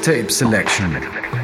Mixtape Selection.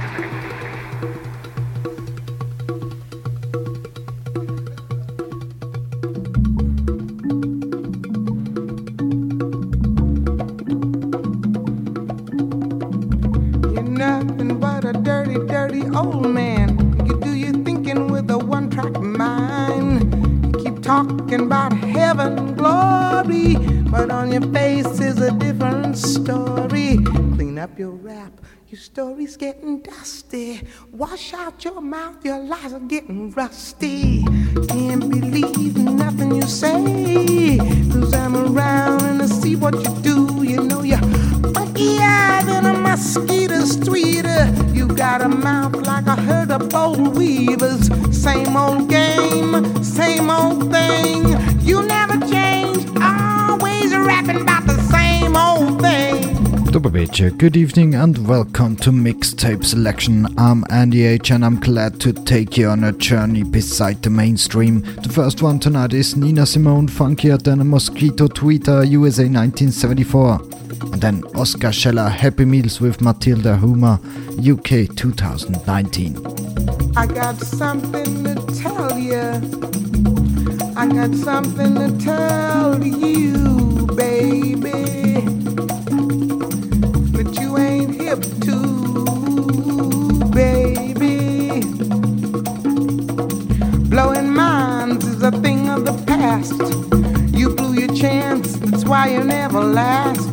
Good evening and welcome to Mixtape Selection. I'm Andy H and I'm glad to take you on a journey beside the mainstream. The first one tonight is Nina Simone, Funkier Than a Mosquito Tweeter, USA 1974. And then Oscar Scheller, Happy Meals with Matilda Huma, UK 2019. I got something to tell you. I got something to tell you, baby. Why you never last.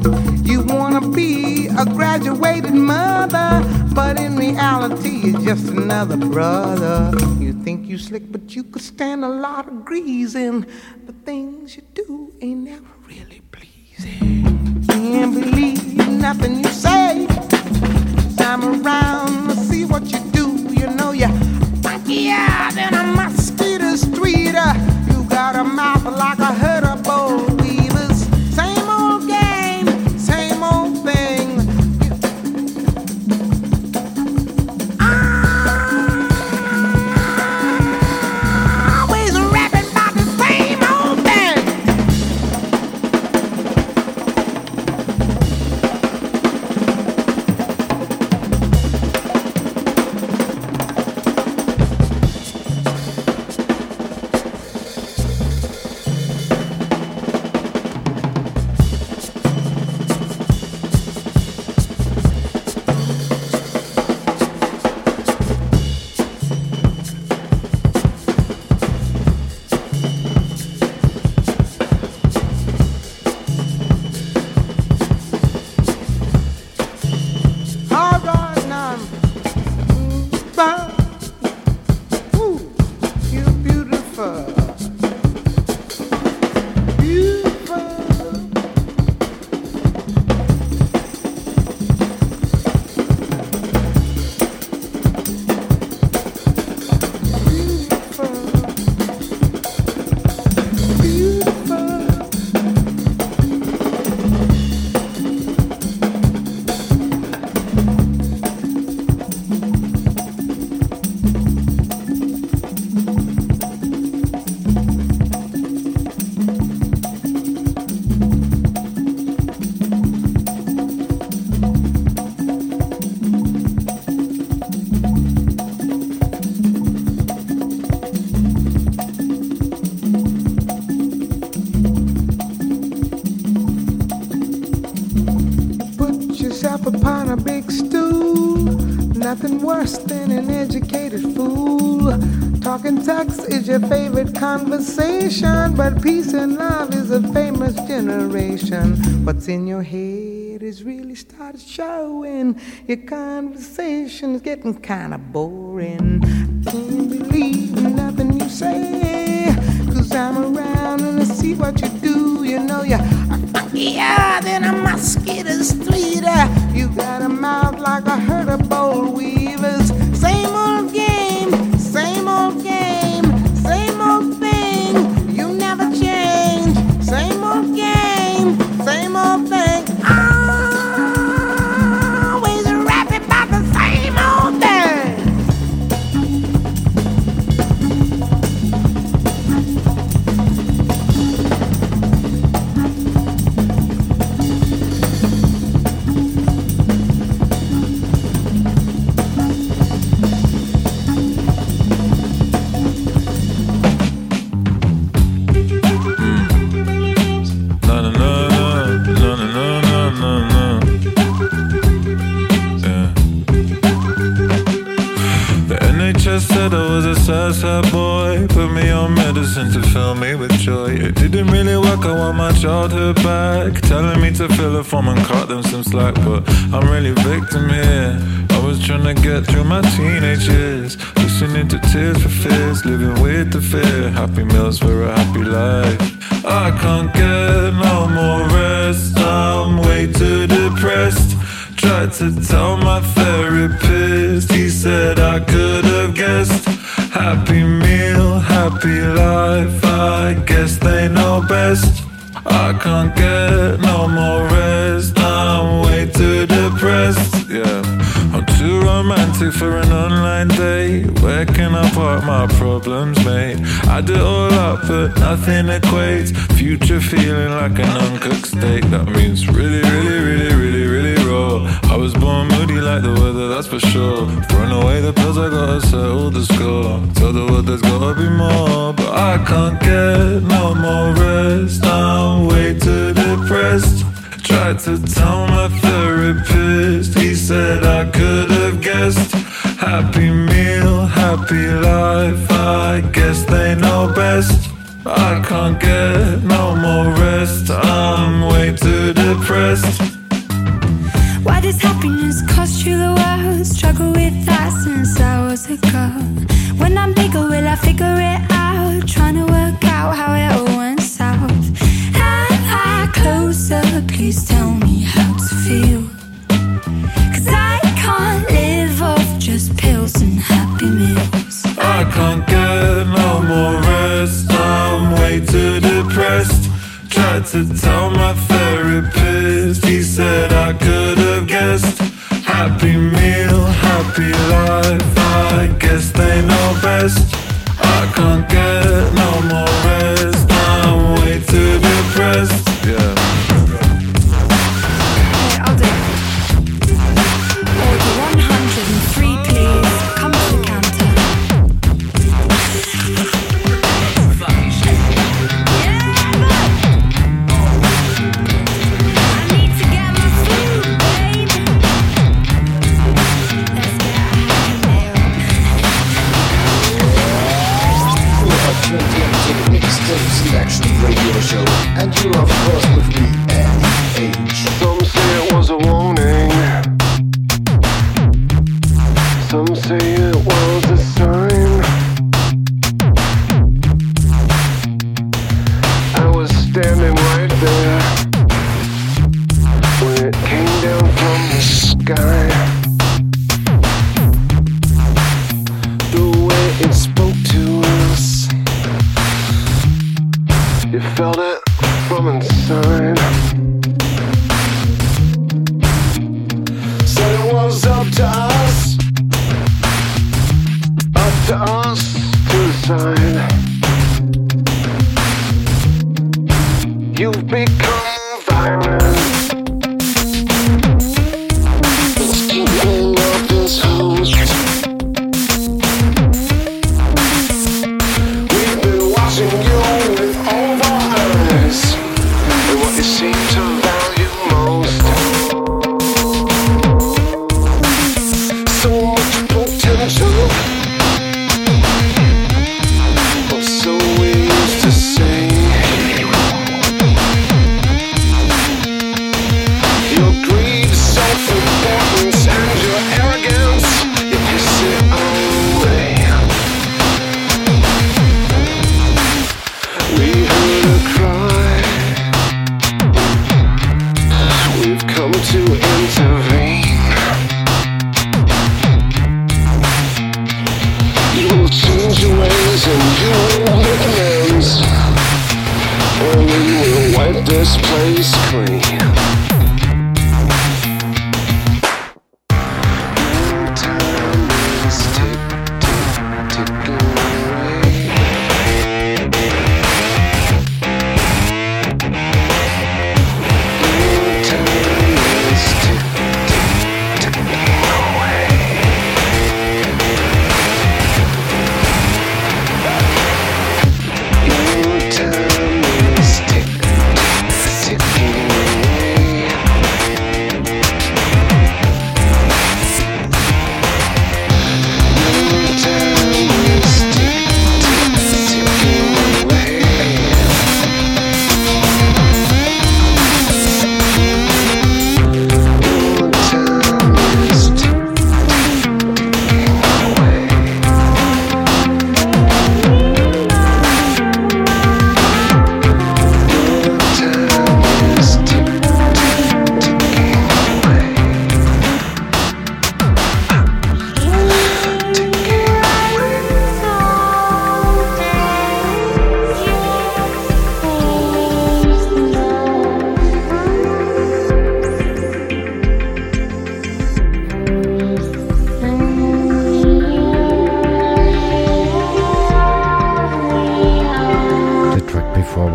You wanna be a graduated mother, but in reality, you're just another brother. You think you slick, but you could stand a lot of greasing. The things you do ain't never really pleasing. Can't believe nothing you say time around to see what. You conversation, but peace and love is a famous generation. What's in your head is really started showing. Your conversation is getting kind of boring. Back. Telling me to fill a form and cut them some slack, but I'm really victim here. I was trying to get through my teenage years. Listening to tears for fears, living with the fear. Happy meals for a happy life. I can't get no more rest, I'm way too depressed. Tried to tell my therapist, he said I could have guessed. Happy meal, happy life, I guess they know best. I can't get no more rest, I'm way too depressed, yeah. I'm too romantic for an online date. Where can I park my problems, mate? I do all up, but nothing equates. Future feeling like an uncooked steak. That means really, really, really, really, I was born moody like the weather, that's for sure. Throwing away the pills, I gotta settle the score. Tell the world there's gotta be more, but I can't get no more rest. I'm way too depressed. Tried to tell my therapist, he said I could have guessed. Happy meal, happy life, I guess they know best. I can't get no more rest, I'm way too depressed. Why does happiness cost you the world? Struggle with that since I was a girl. When I'm bigger, will I figure it out? Trying to work out how it all went south. Am I closer? Please tell me how to feel. Cause I can't live off just pills and happy meals. I can't get no more rest. I'm way too. Tried to tell my therapist, he said I could have guessed. Happy meal, happy life, I guess they know best. I can't get no more rest, I'm way too depressed, yeah.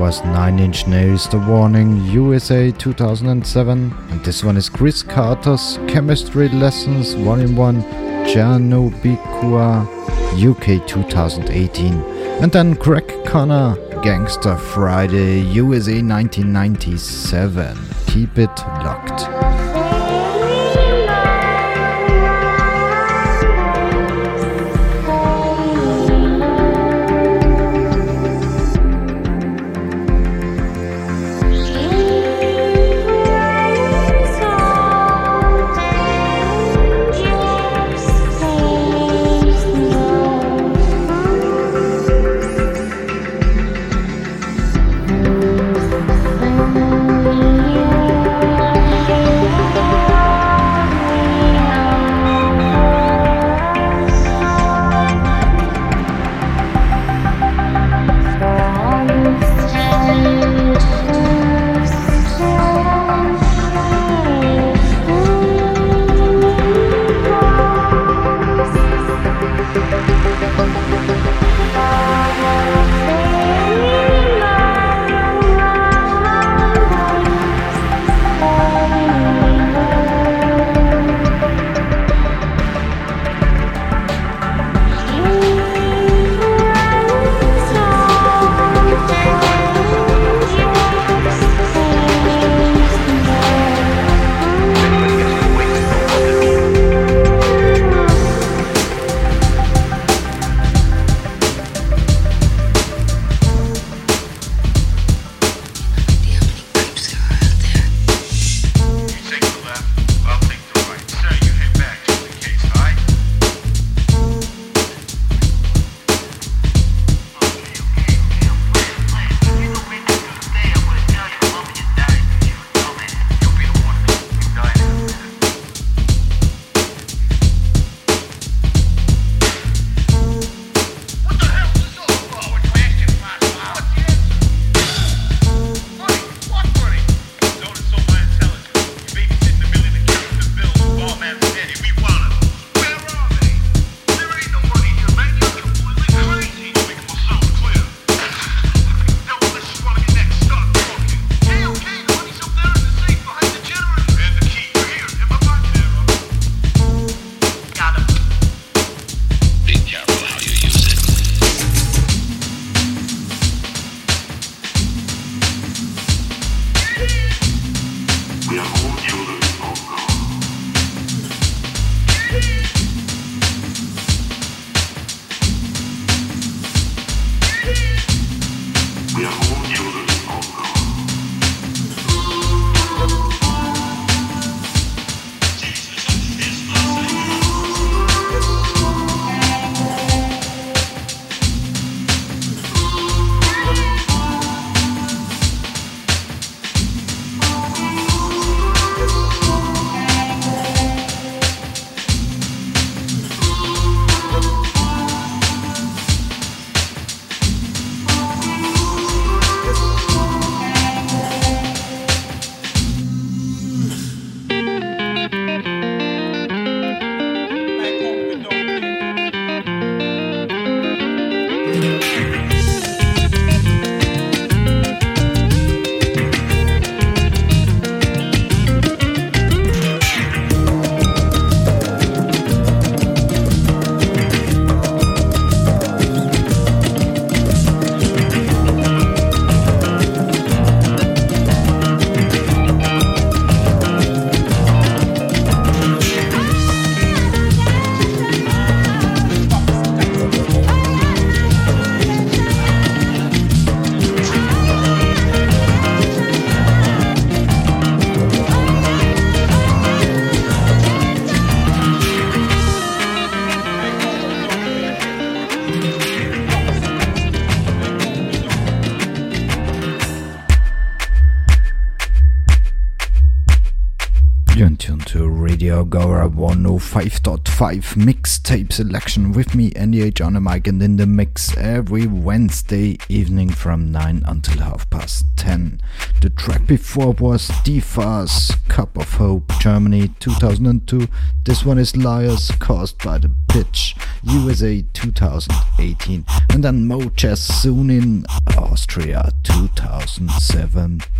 Was Nine Inch Nails The Warning USA 2007, and this one is Chris Carter's Chemistry Lessons Volume 1 Cernubicua UK 2018, and then Greg Connor Gangster Friday USA 1997. Keep it locked. 105.5 mixtape selection with me, Andy H on the mic, and in the mix every Wednesday evening from 9 until half past 10. The track before was Difa's Cup of Hope, Germany 2002. This one is Liars Caused by the Pitch, USA 2018. And then Mo in Austria 2017.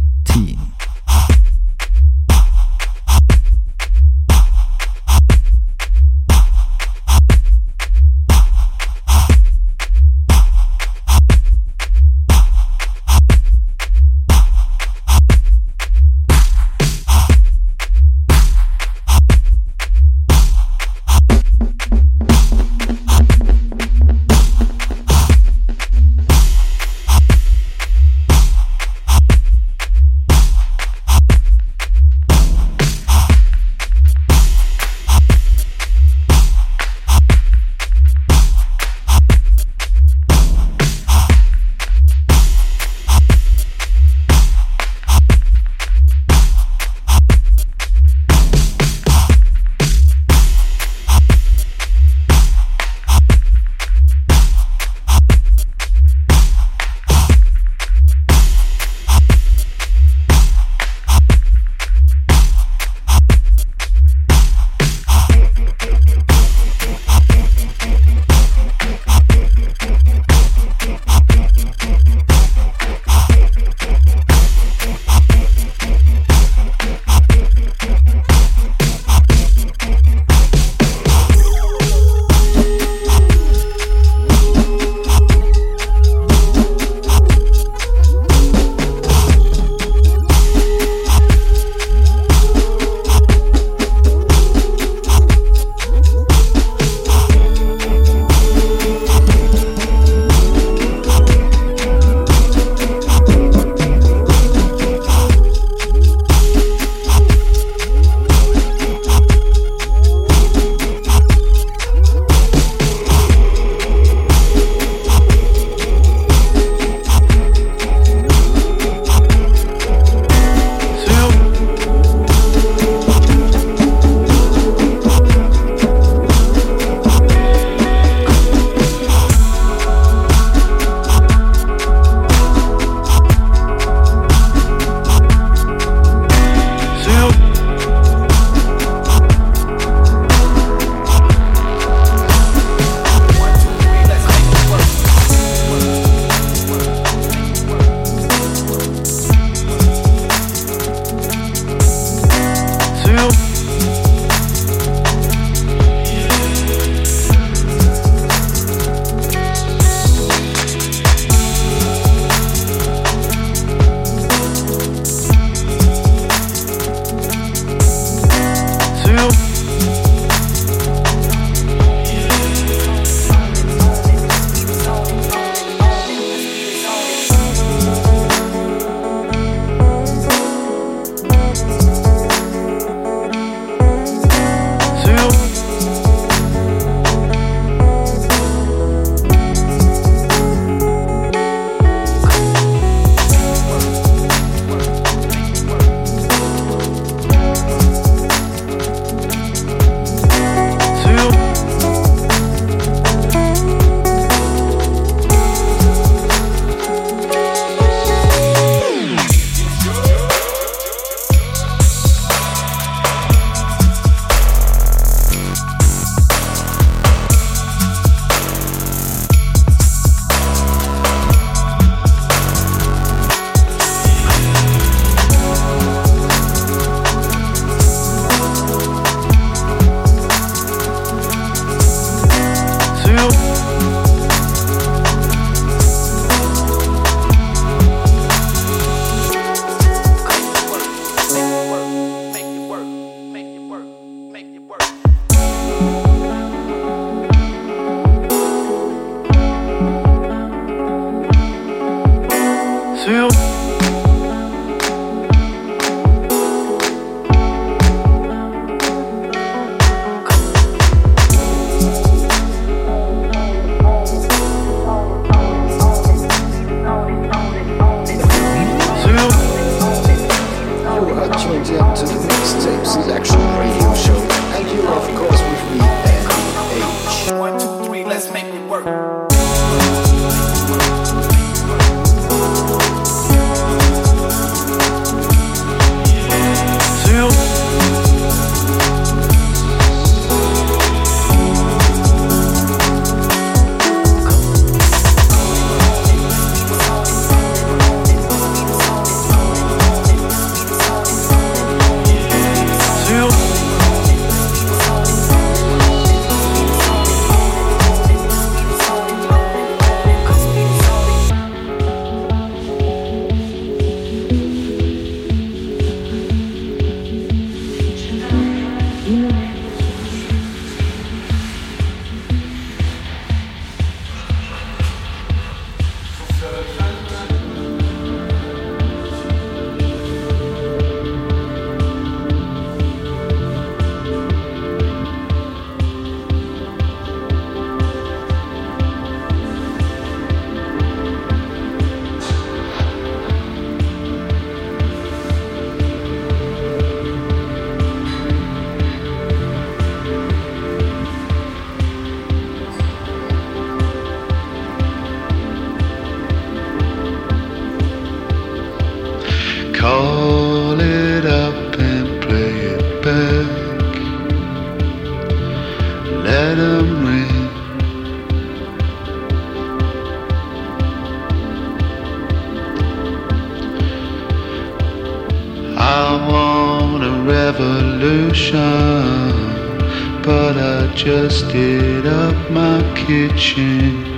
sunshine, but I just did up my kitchen.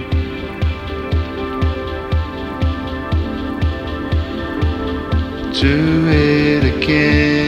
do it again.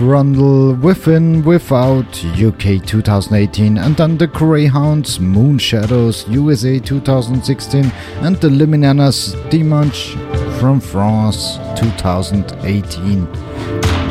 Rundle Within Without UK 2018 and then the Greyhounds Moon Shadows USA 2016 and the Liminanas Dimanche from France 2018.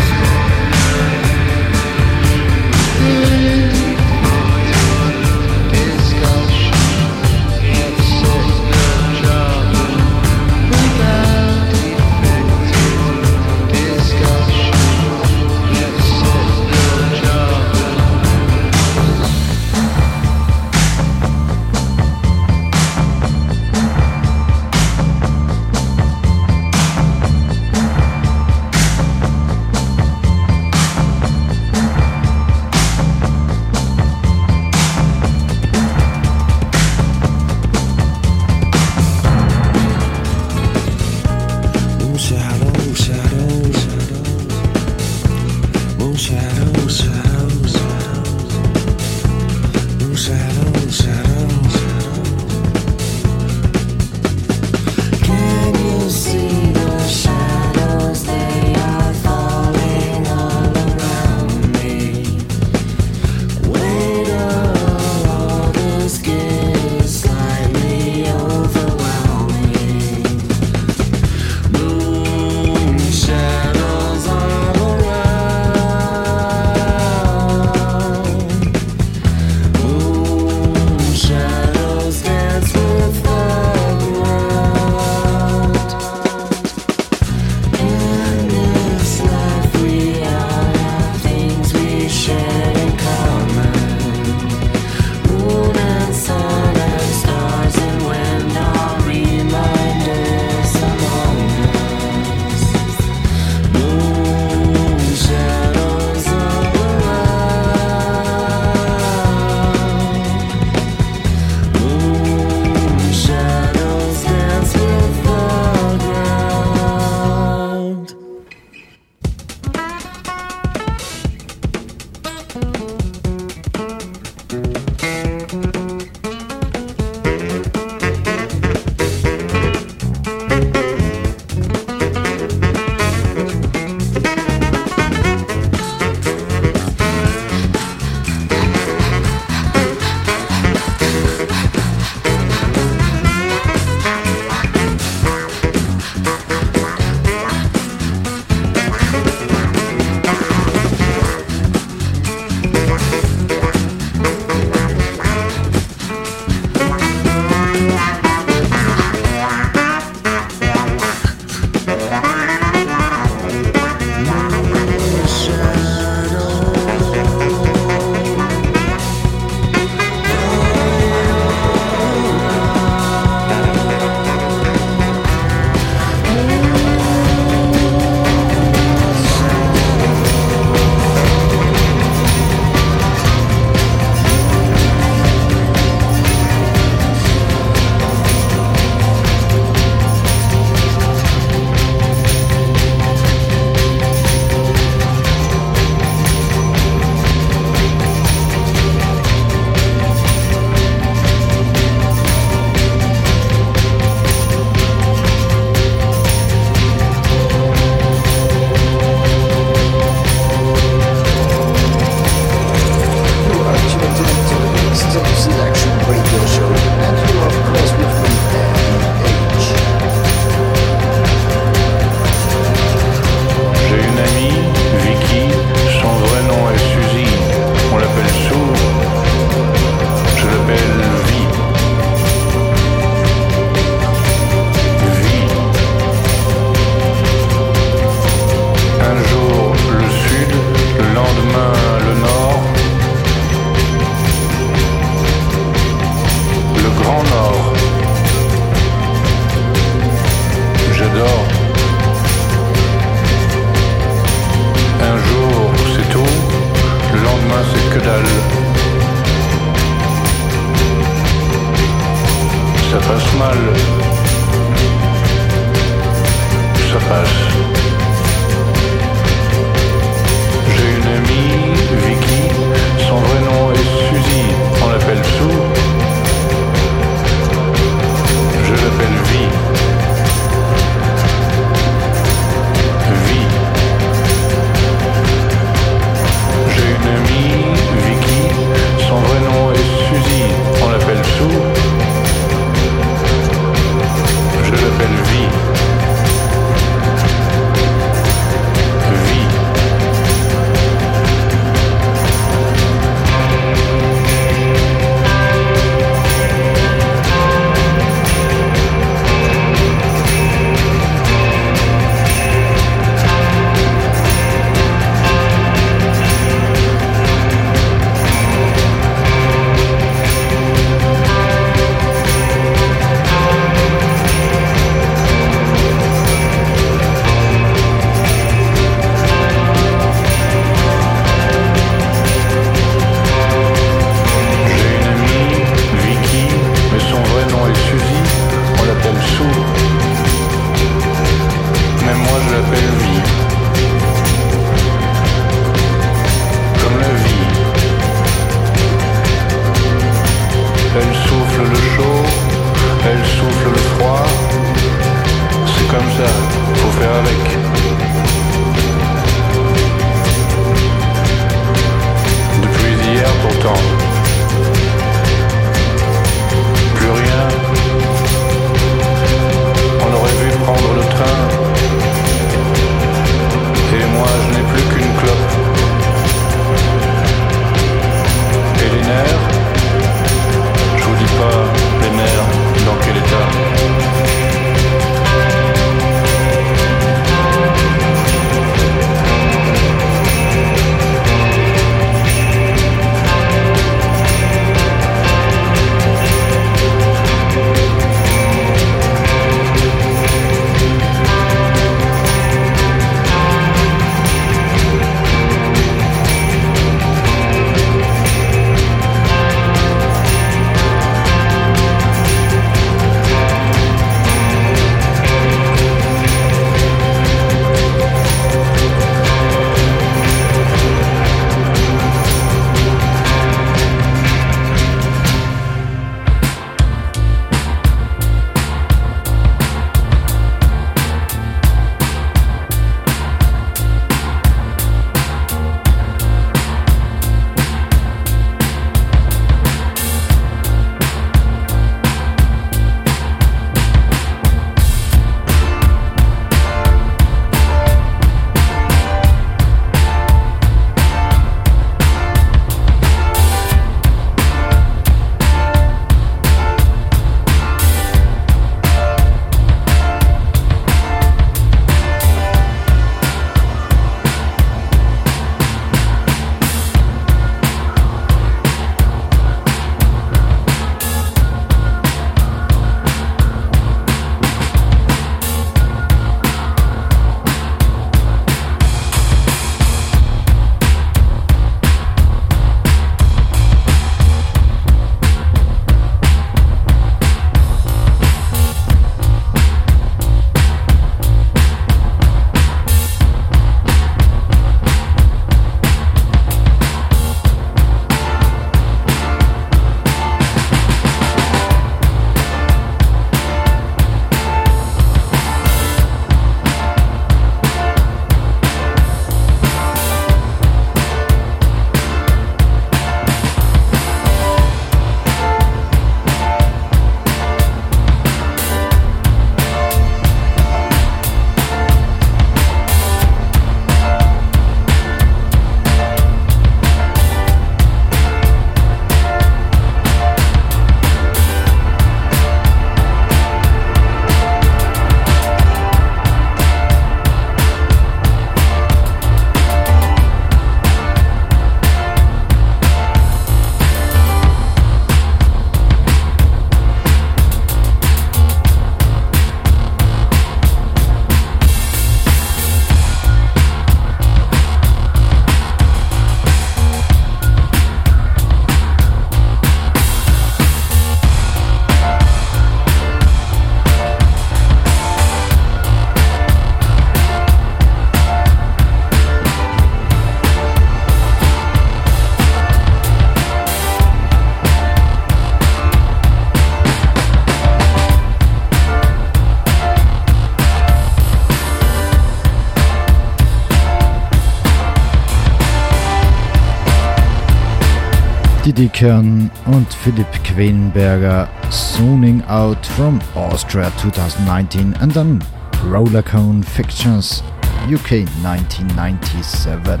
Didi Kern und Philipp Quehenberger Zoning Out from Austria 2019 and then Rollercone Fictions UK 1997.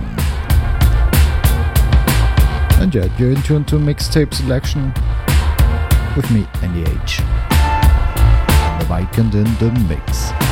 And yeah, you're in tune to mixtape selection with me. On the and in the mix.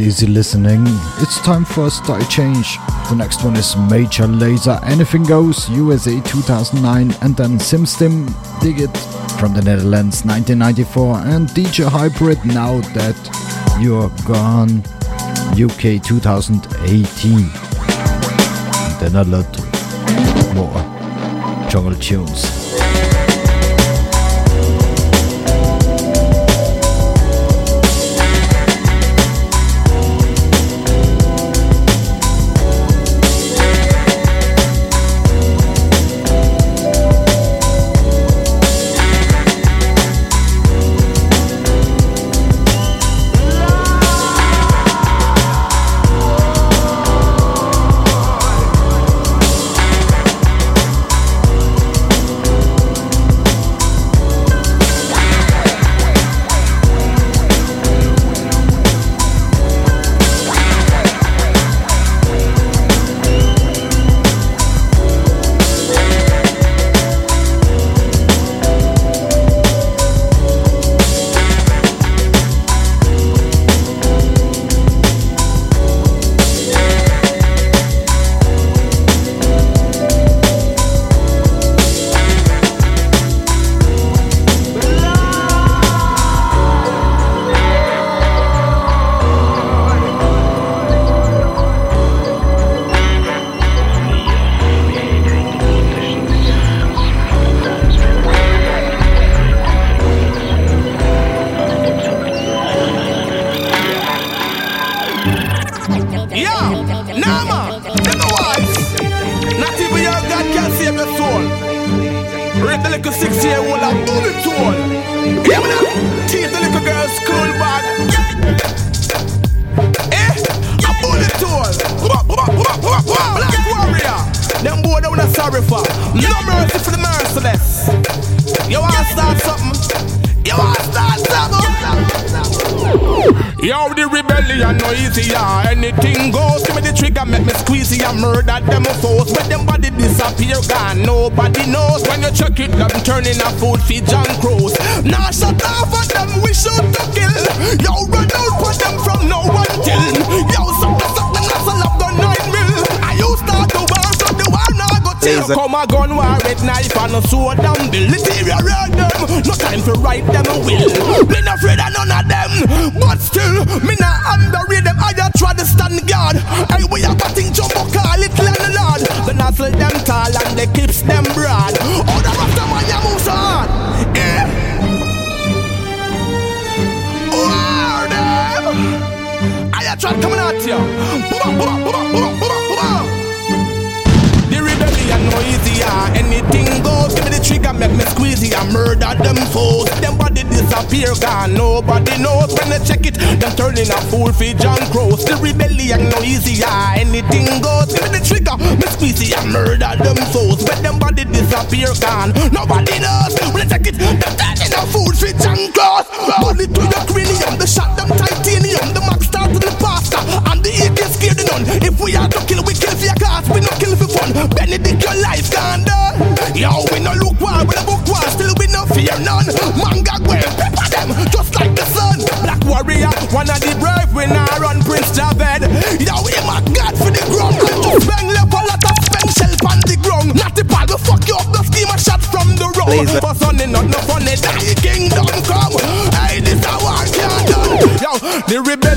Easy listening. It's time for a style change. The next one is Major Lazer Anything Goes USA 2009 and then SimStim Dig It from the Netherlands 1994 and DJ Hybrid Now That You're Gone UK 2018. And then a lot more jungle tunes. nobody knows. When you check it, them turning a food feed John Crows. Now shut off at them, we shoot to kill. Yo, run out, push them from no one till. Yo, suck the suck them, that's a love nine mil. I used to do war, so the war now go till. Come a gun war with knife and a sword and bill. Deteriorate them, no time for write them a will. Me not afraid of none of them, but still, me not underrate them. I just try to stand guard. Hey, we are batting jumbo, call it landlord hustle them tall and the clips them broad. All the rest of man, you move so hard. Eh? Or them. I try coming at you. Boom, boom, boom, boom, boom, boom. The rebellion no easier. Anything goes. Give me the trigger, make me squeeze it. I murder them fools. Them disappear, gone. Nobody knows when they check it. Them turning a fool for John Crow. Still rebellion no easier. Anything goes. Give me the trigger. Me squeezy and murder them souls. When them body disappear, gone. Nobody knows when they check it. Them turning a fool for John Crow. Bullet to your cranium. The shot them titanium. The max start with the pasta. And the AK scared of none. If we are to kill, we kill for your cause. We not kill for fun. Benedict your life. one of the brave when I run Prince Javed. Yo, him my god for the ground. And to spend left a lot of spend shell on the ground. Not the ball, fuck you up, the scheme shot from the road. For uh, sunny, not no funny, die kingdom come. Hey, this a war can't done. Yo, the rebel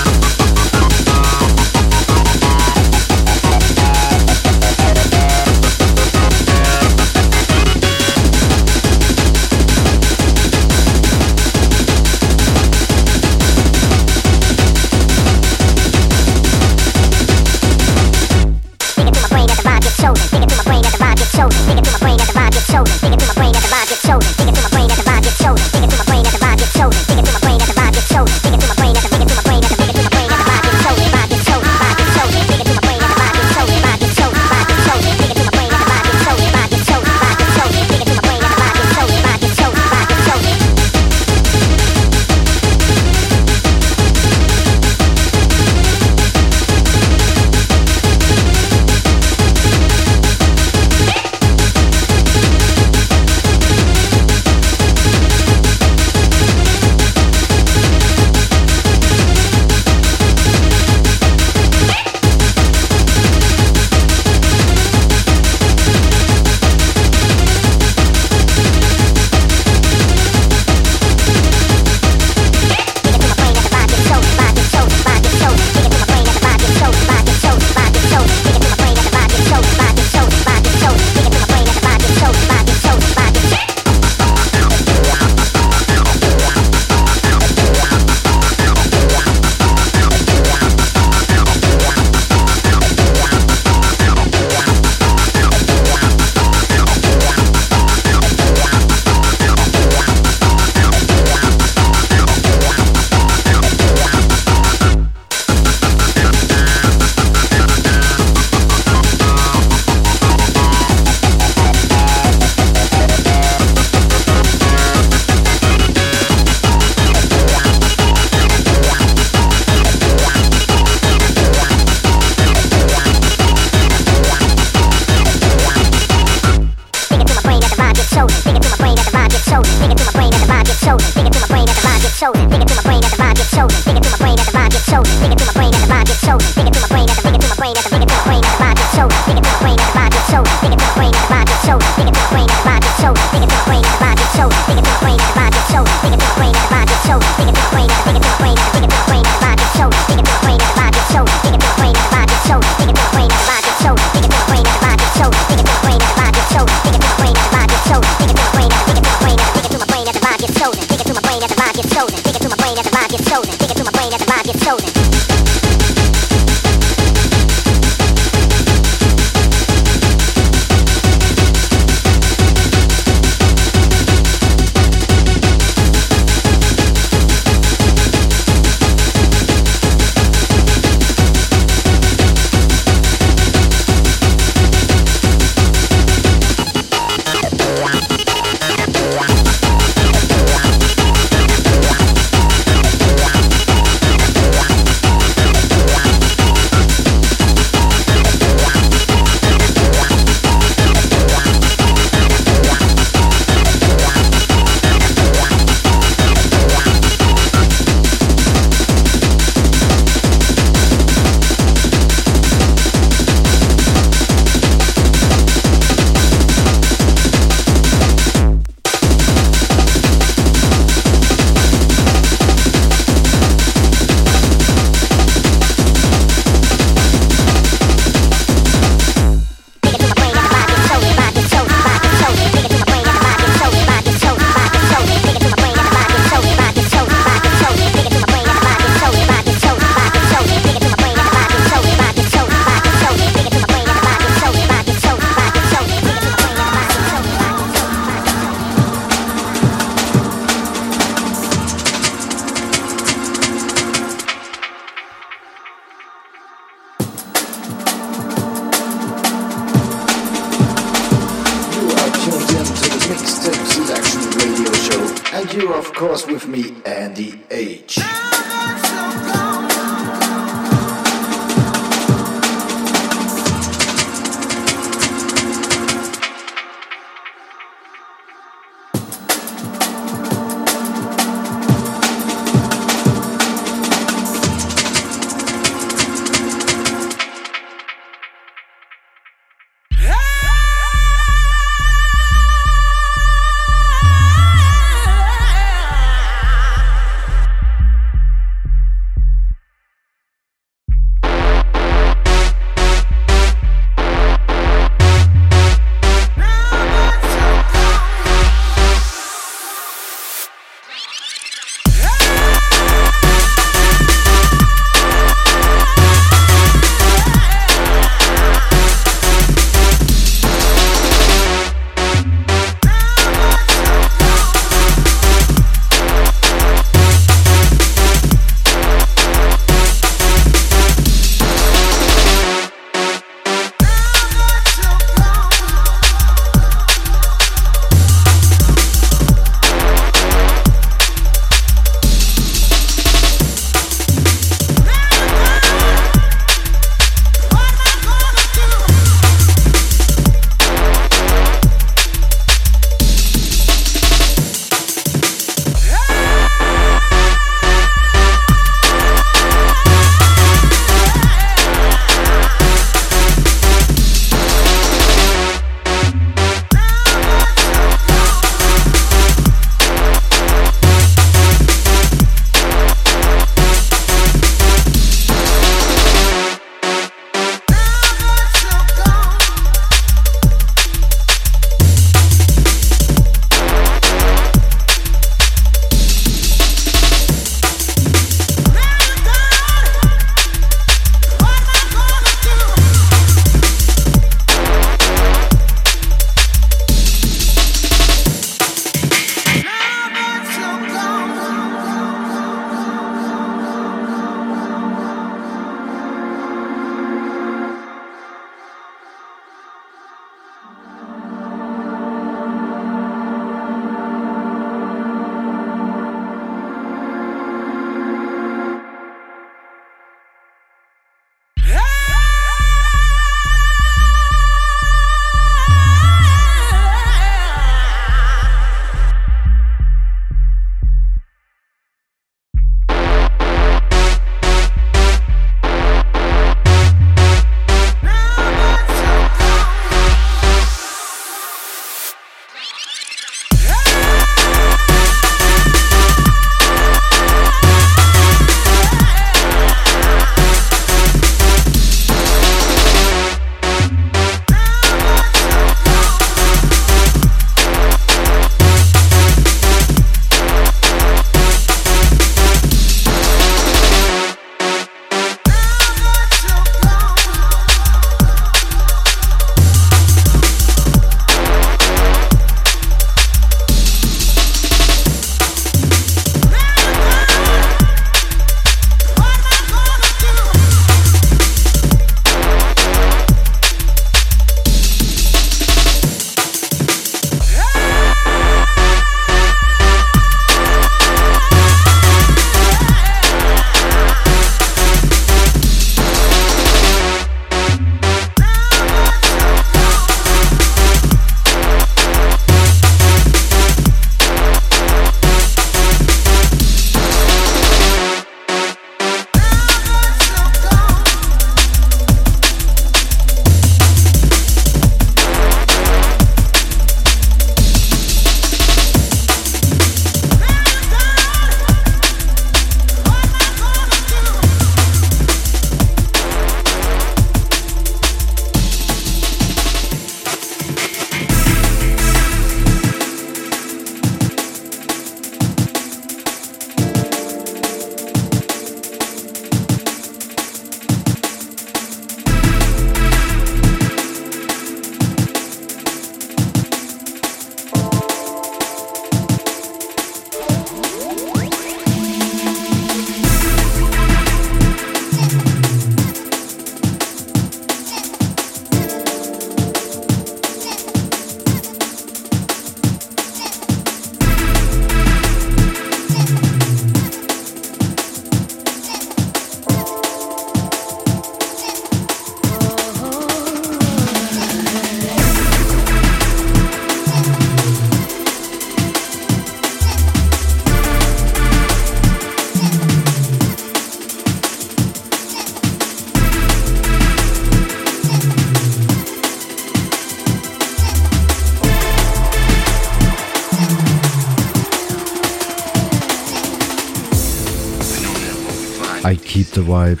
Vibe.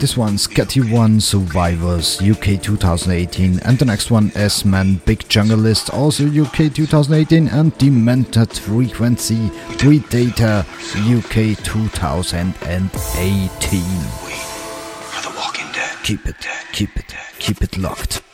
This one's Catty One Survivors UK 2018, and the next one S-Man Big Jungle List, also UK 2018, and Demented Frequency Predator UK 2018. Keep it, keep it, keep it locked.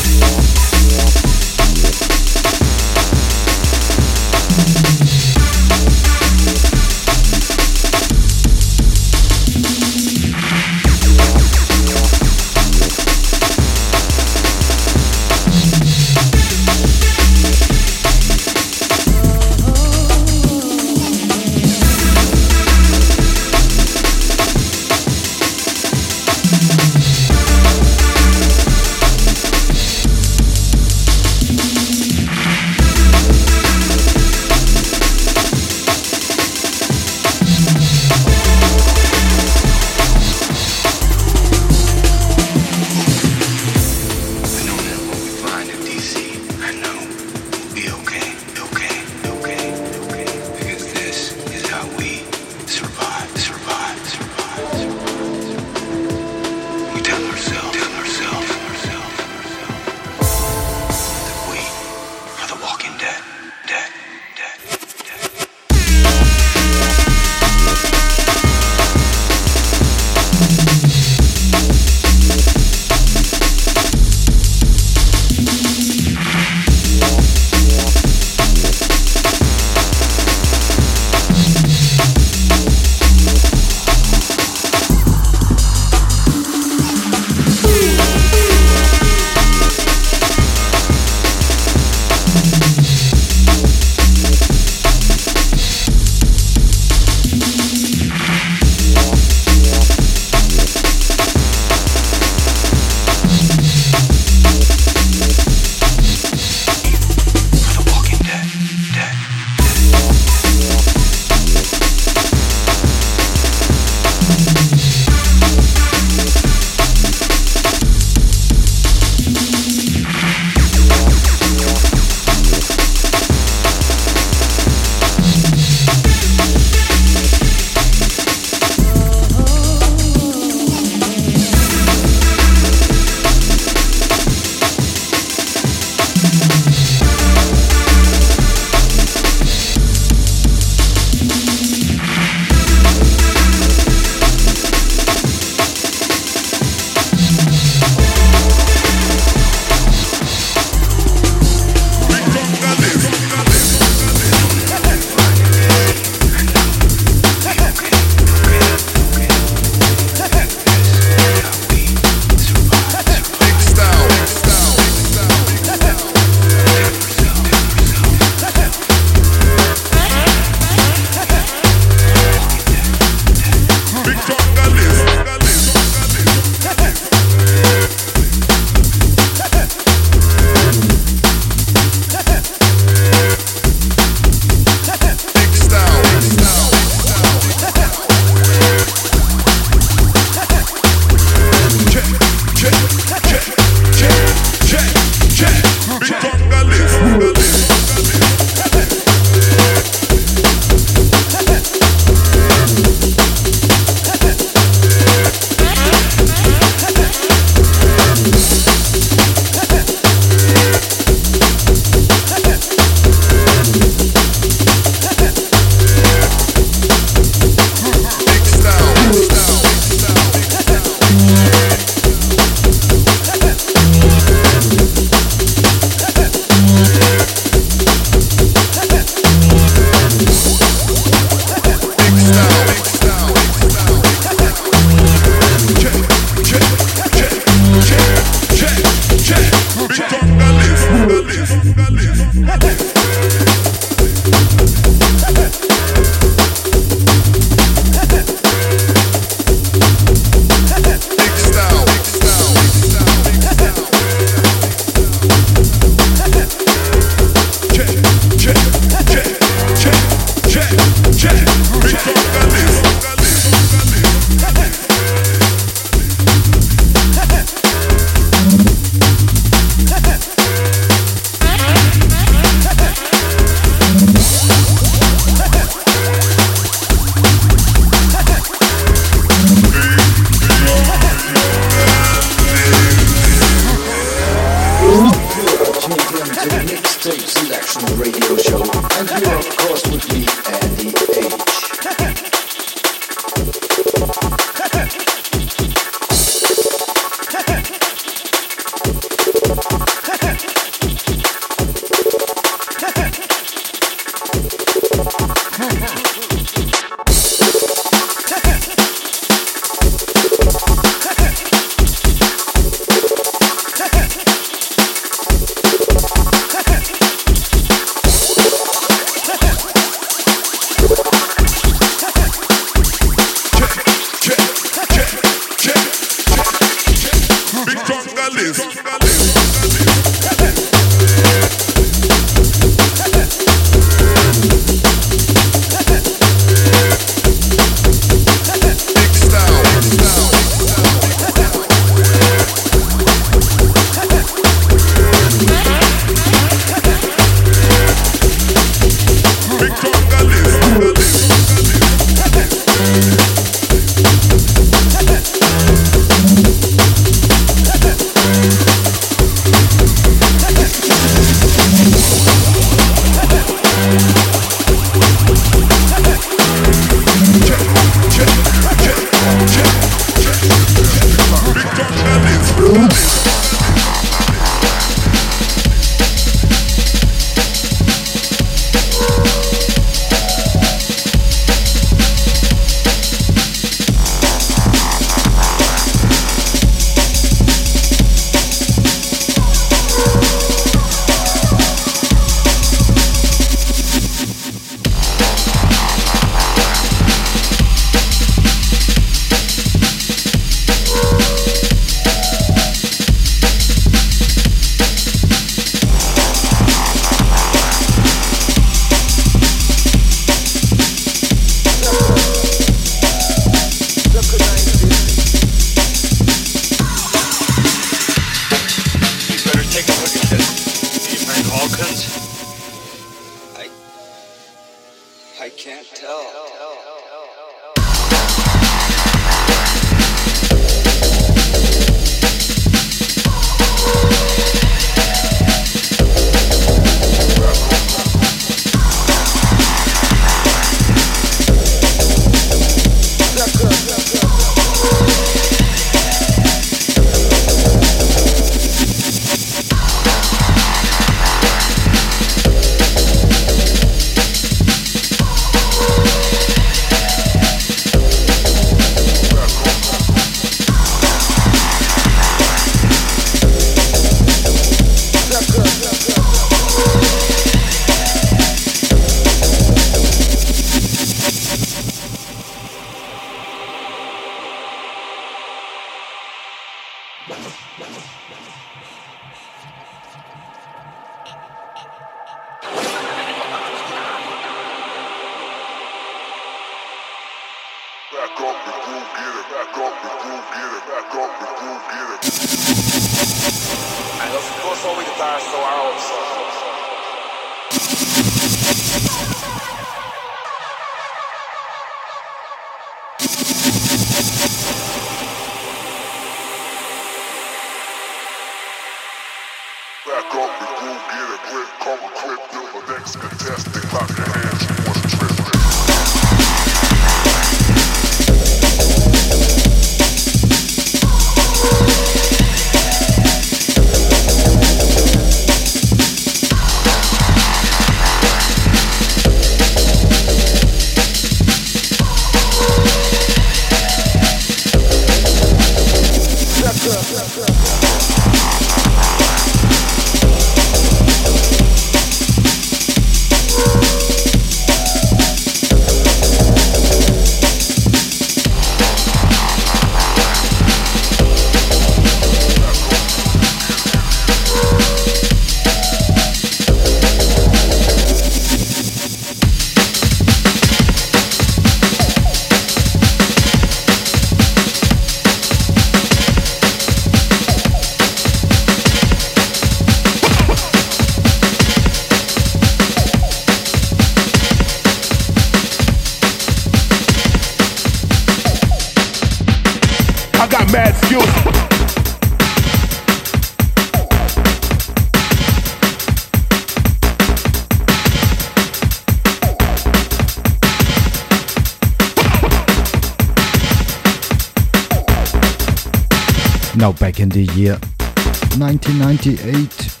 1998.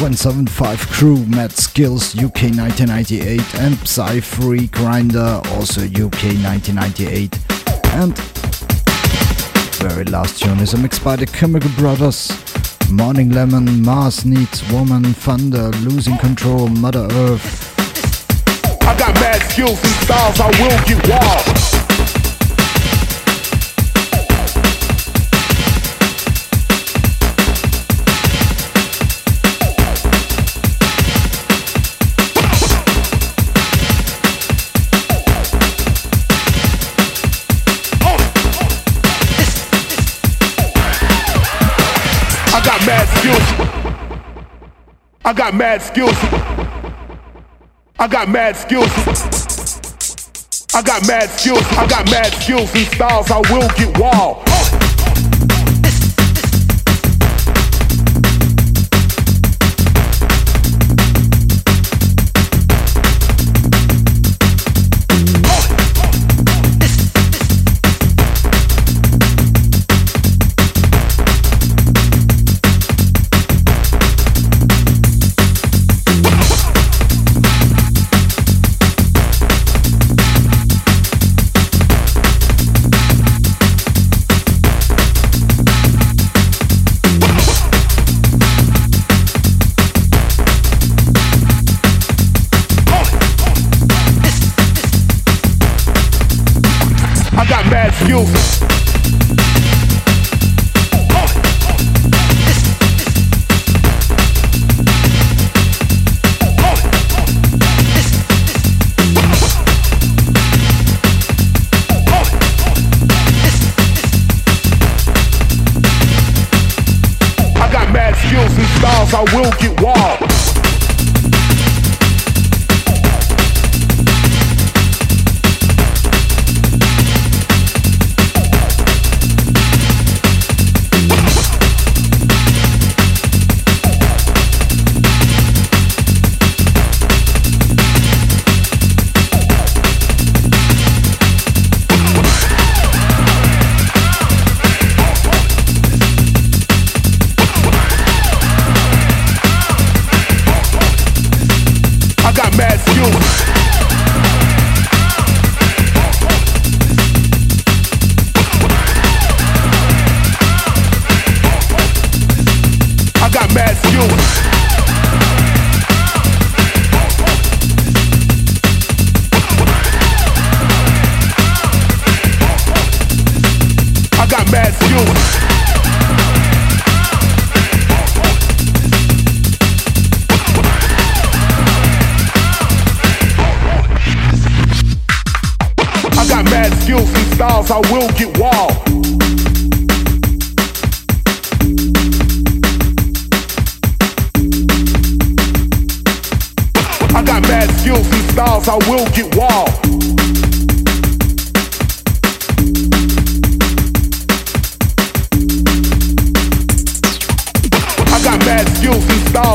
175 Crew, Mad Skills, UK 1998, and Psy Free Grinder, also UK 1998. And very last tune is a mix by the Chemical Brothers. Morning Lemon, Mars Needs Woman, Thunder, Losing Control, Mother Earth. I got mad skills and styles, I will get wild. Got mad skills. I got mad skills. I got mad skills. I got mad skills and styles. I will get wild.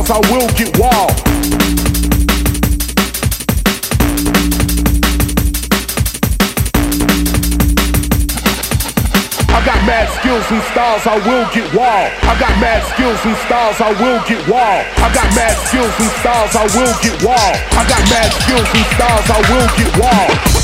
wild, I will get wild. got mad skills and styles, I will get wild. I got mad skills and styles, I will get wild. I got mad skills and styles, I will get wild. I got mad skills and styles, I will get wild.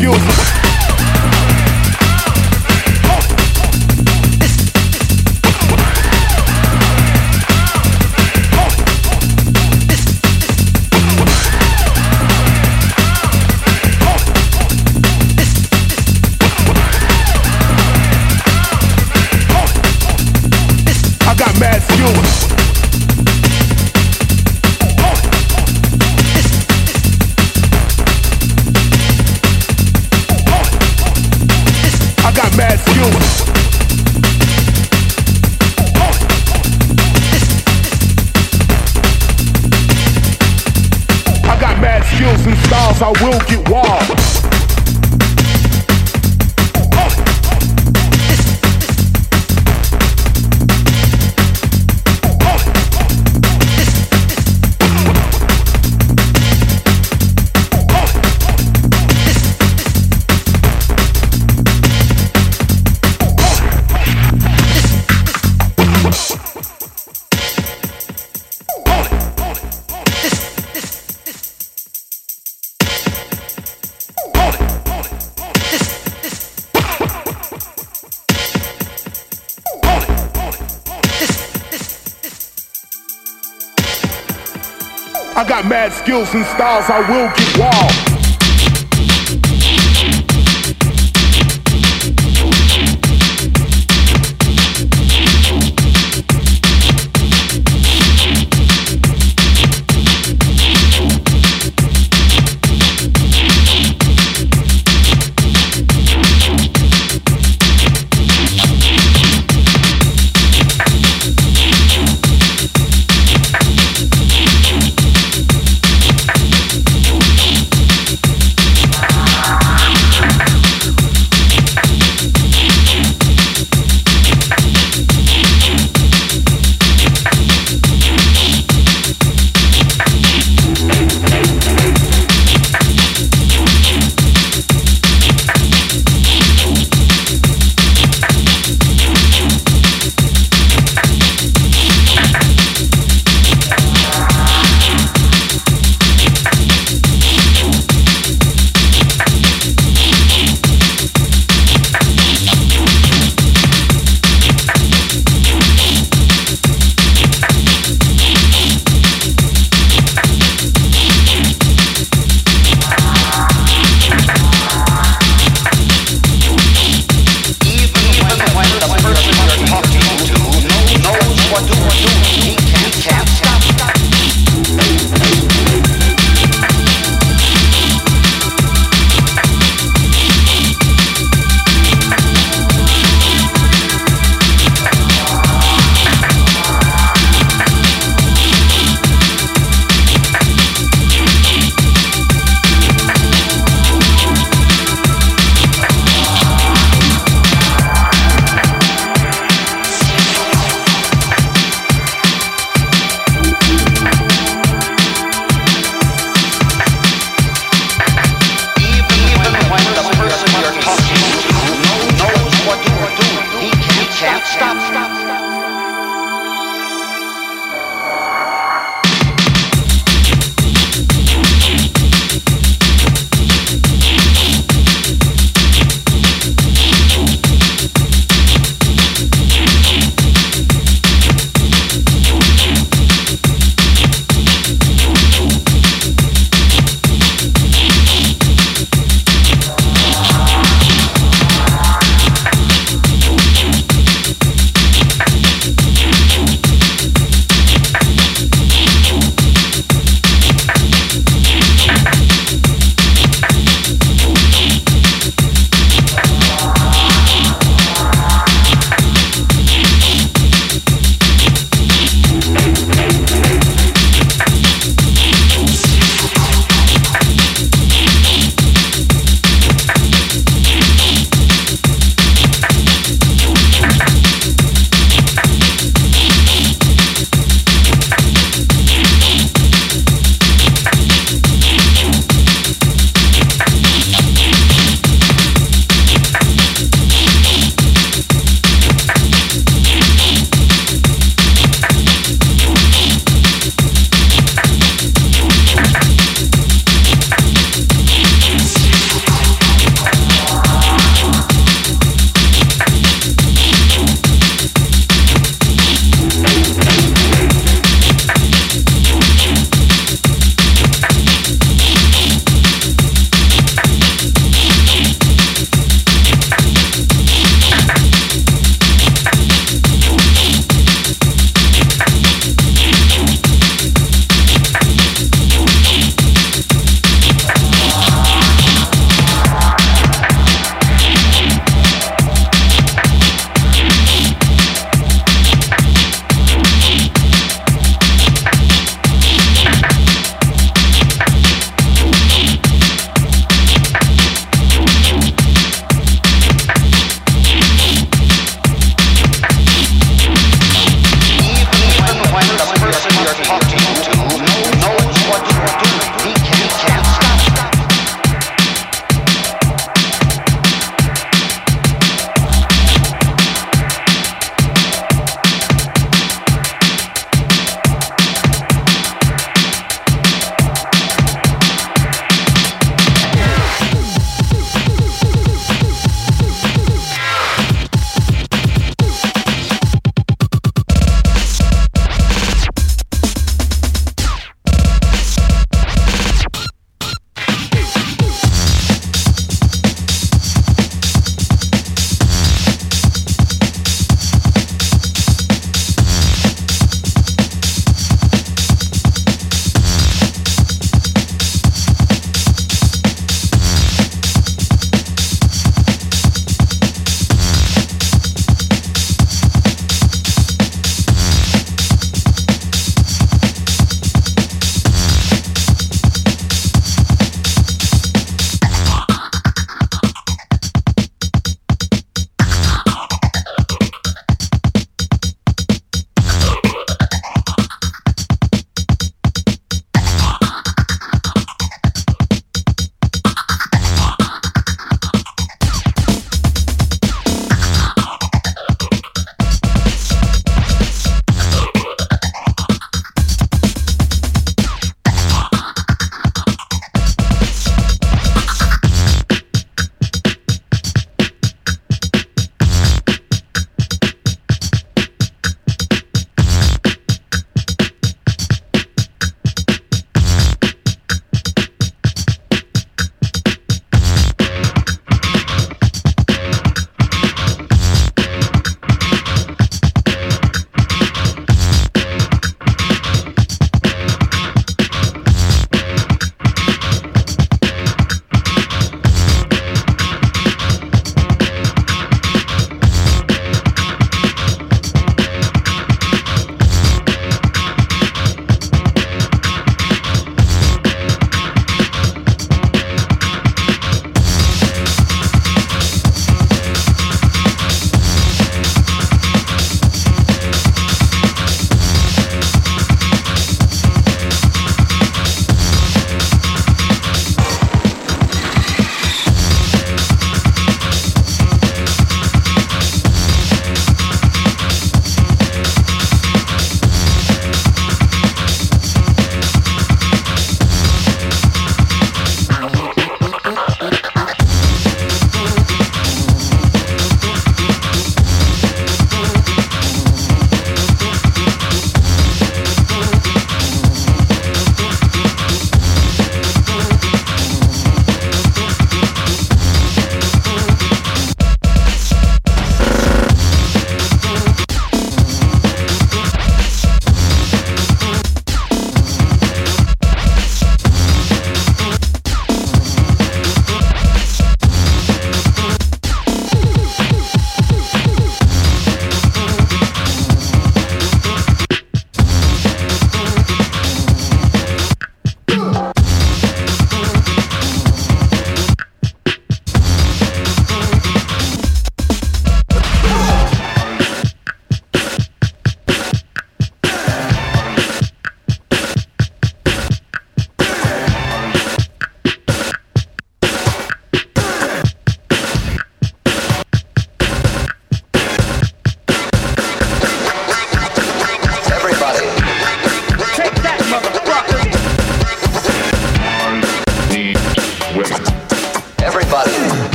You. Skills and styles, I will get wild.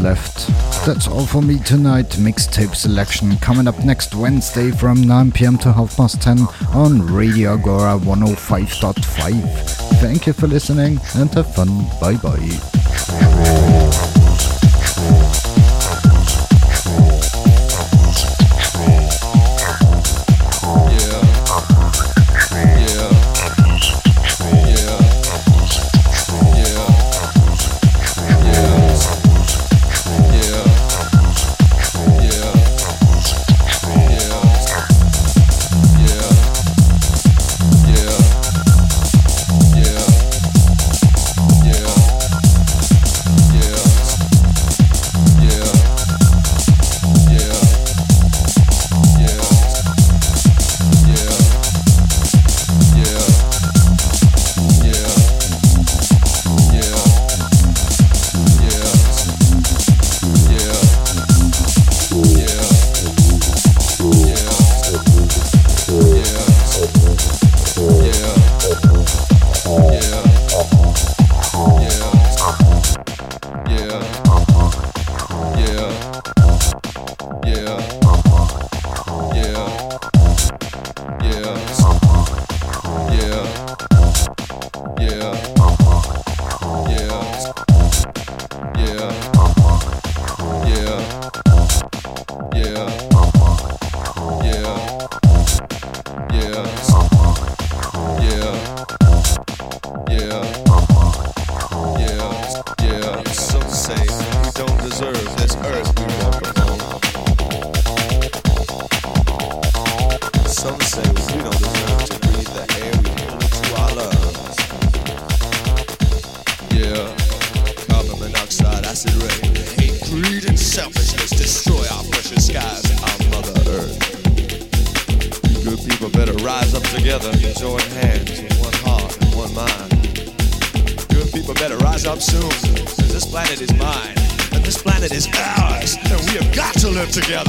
Left. That's all for me tonight. Mixtape selection coming up next Wednesday from 9 pm to half past 10 on Radio Agora 105.5. Thank you for listening and have fun. Bye bye. Together.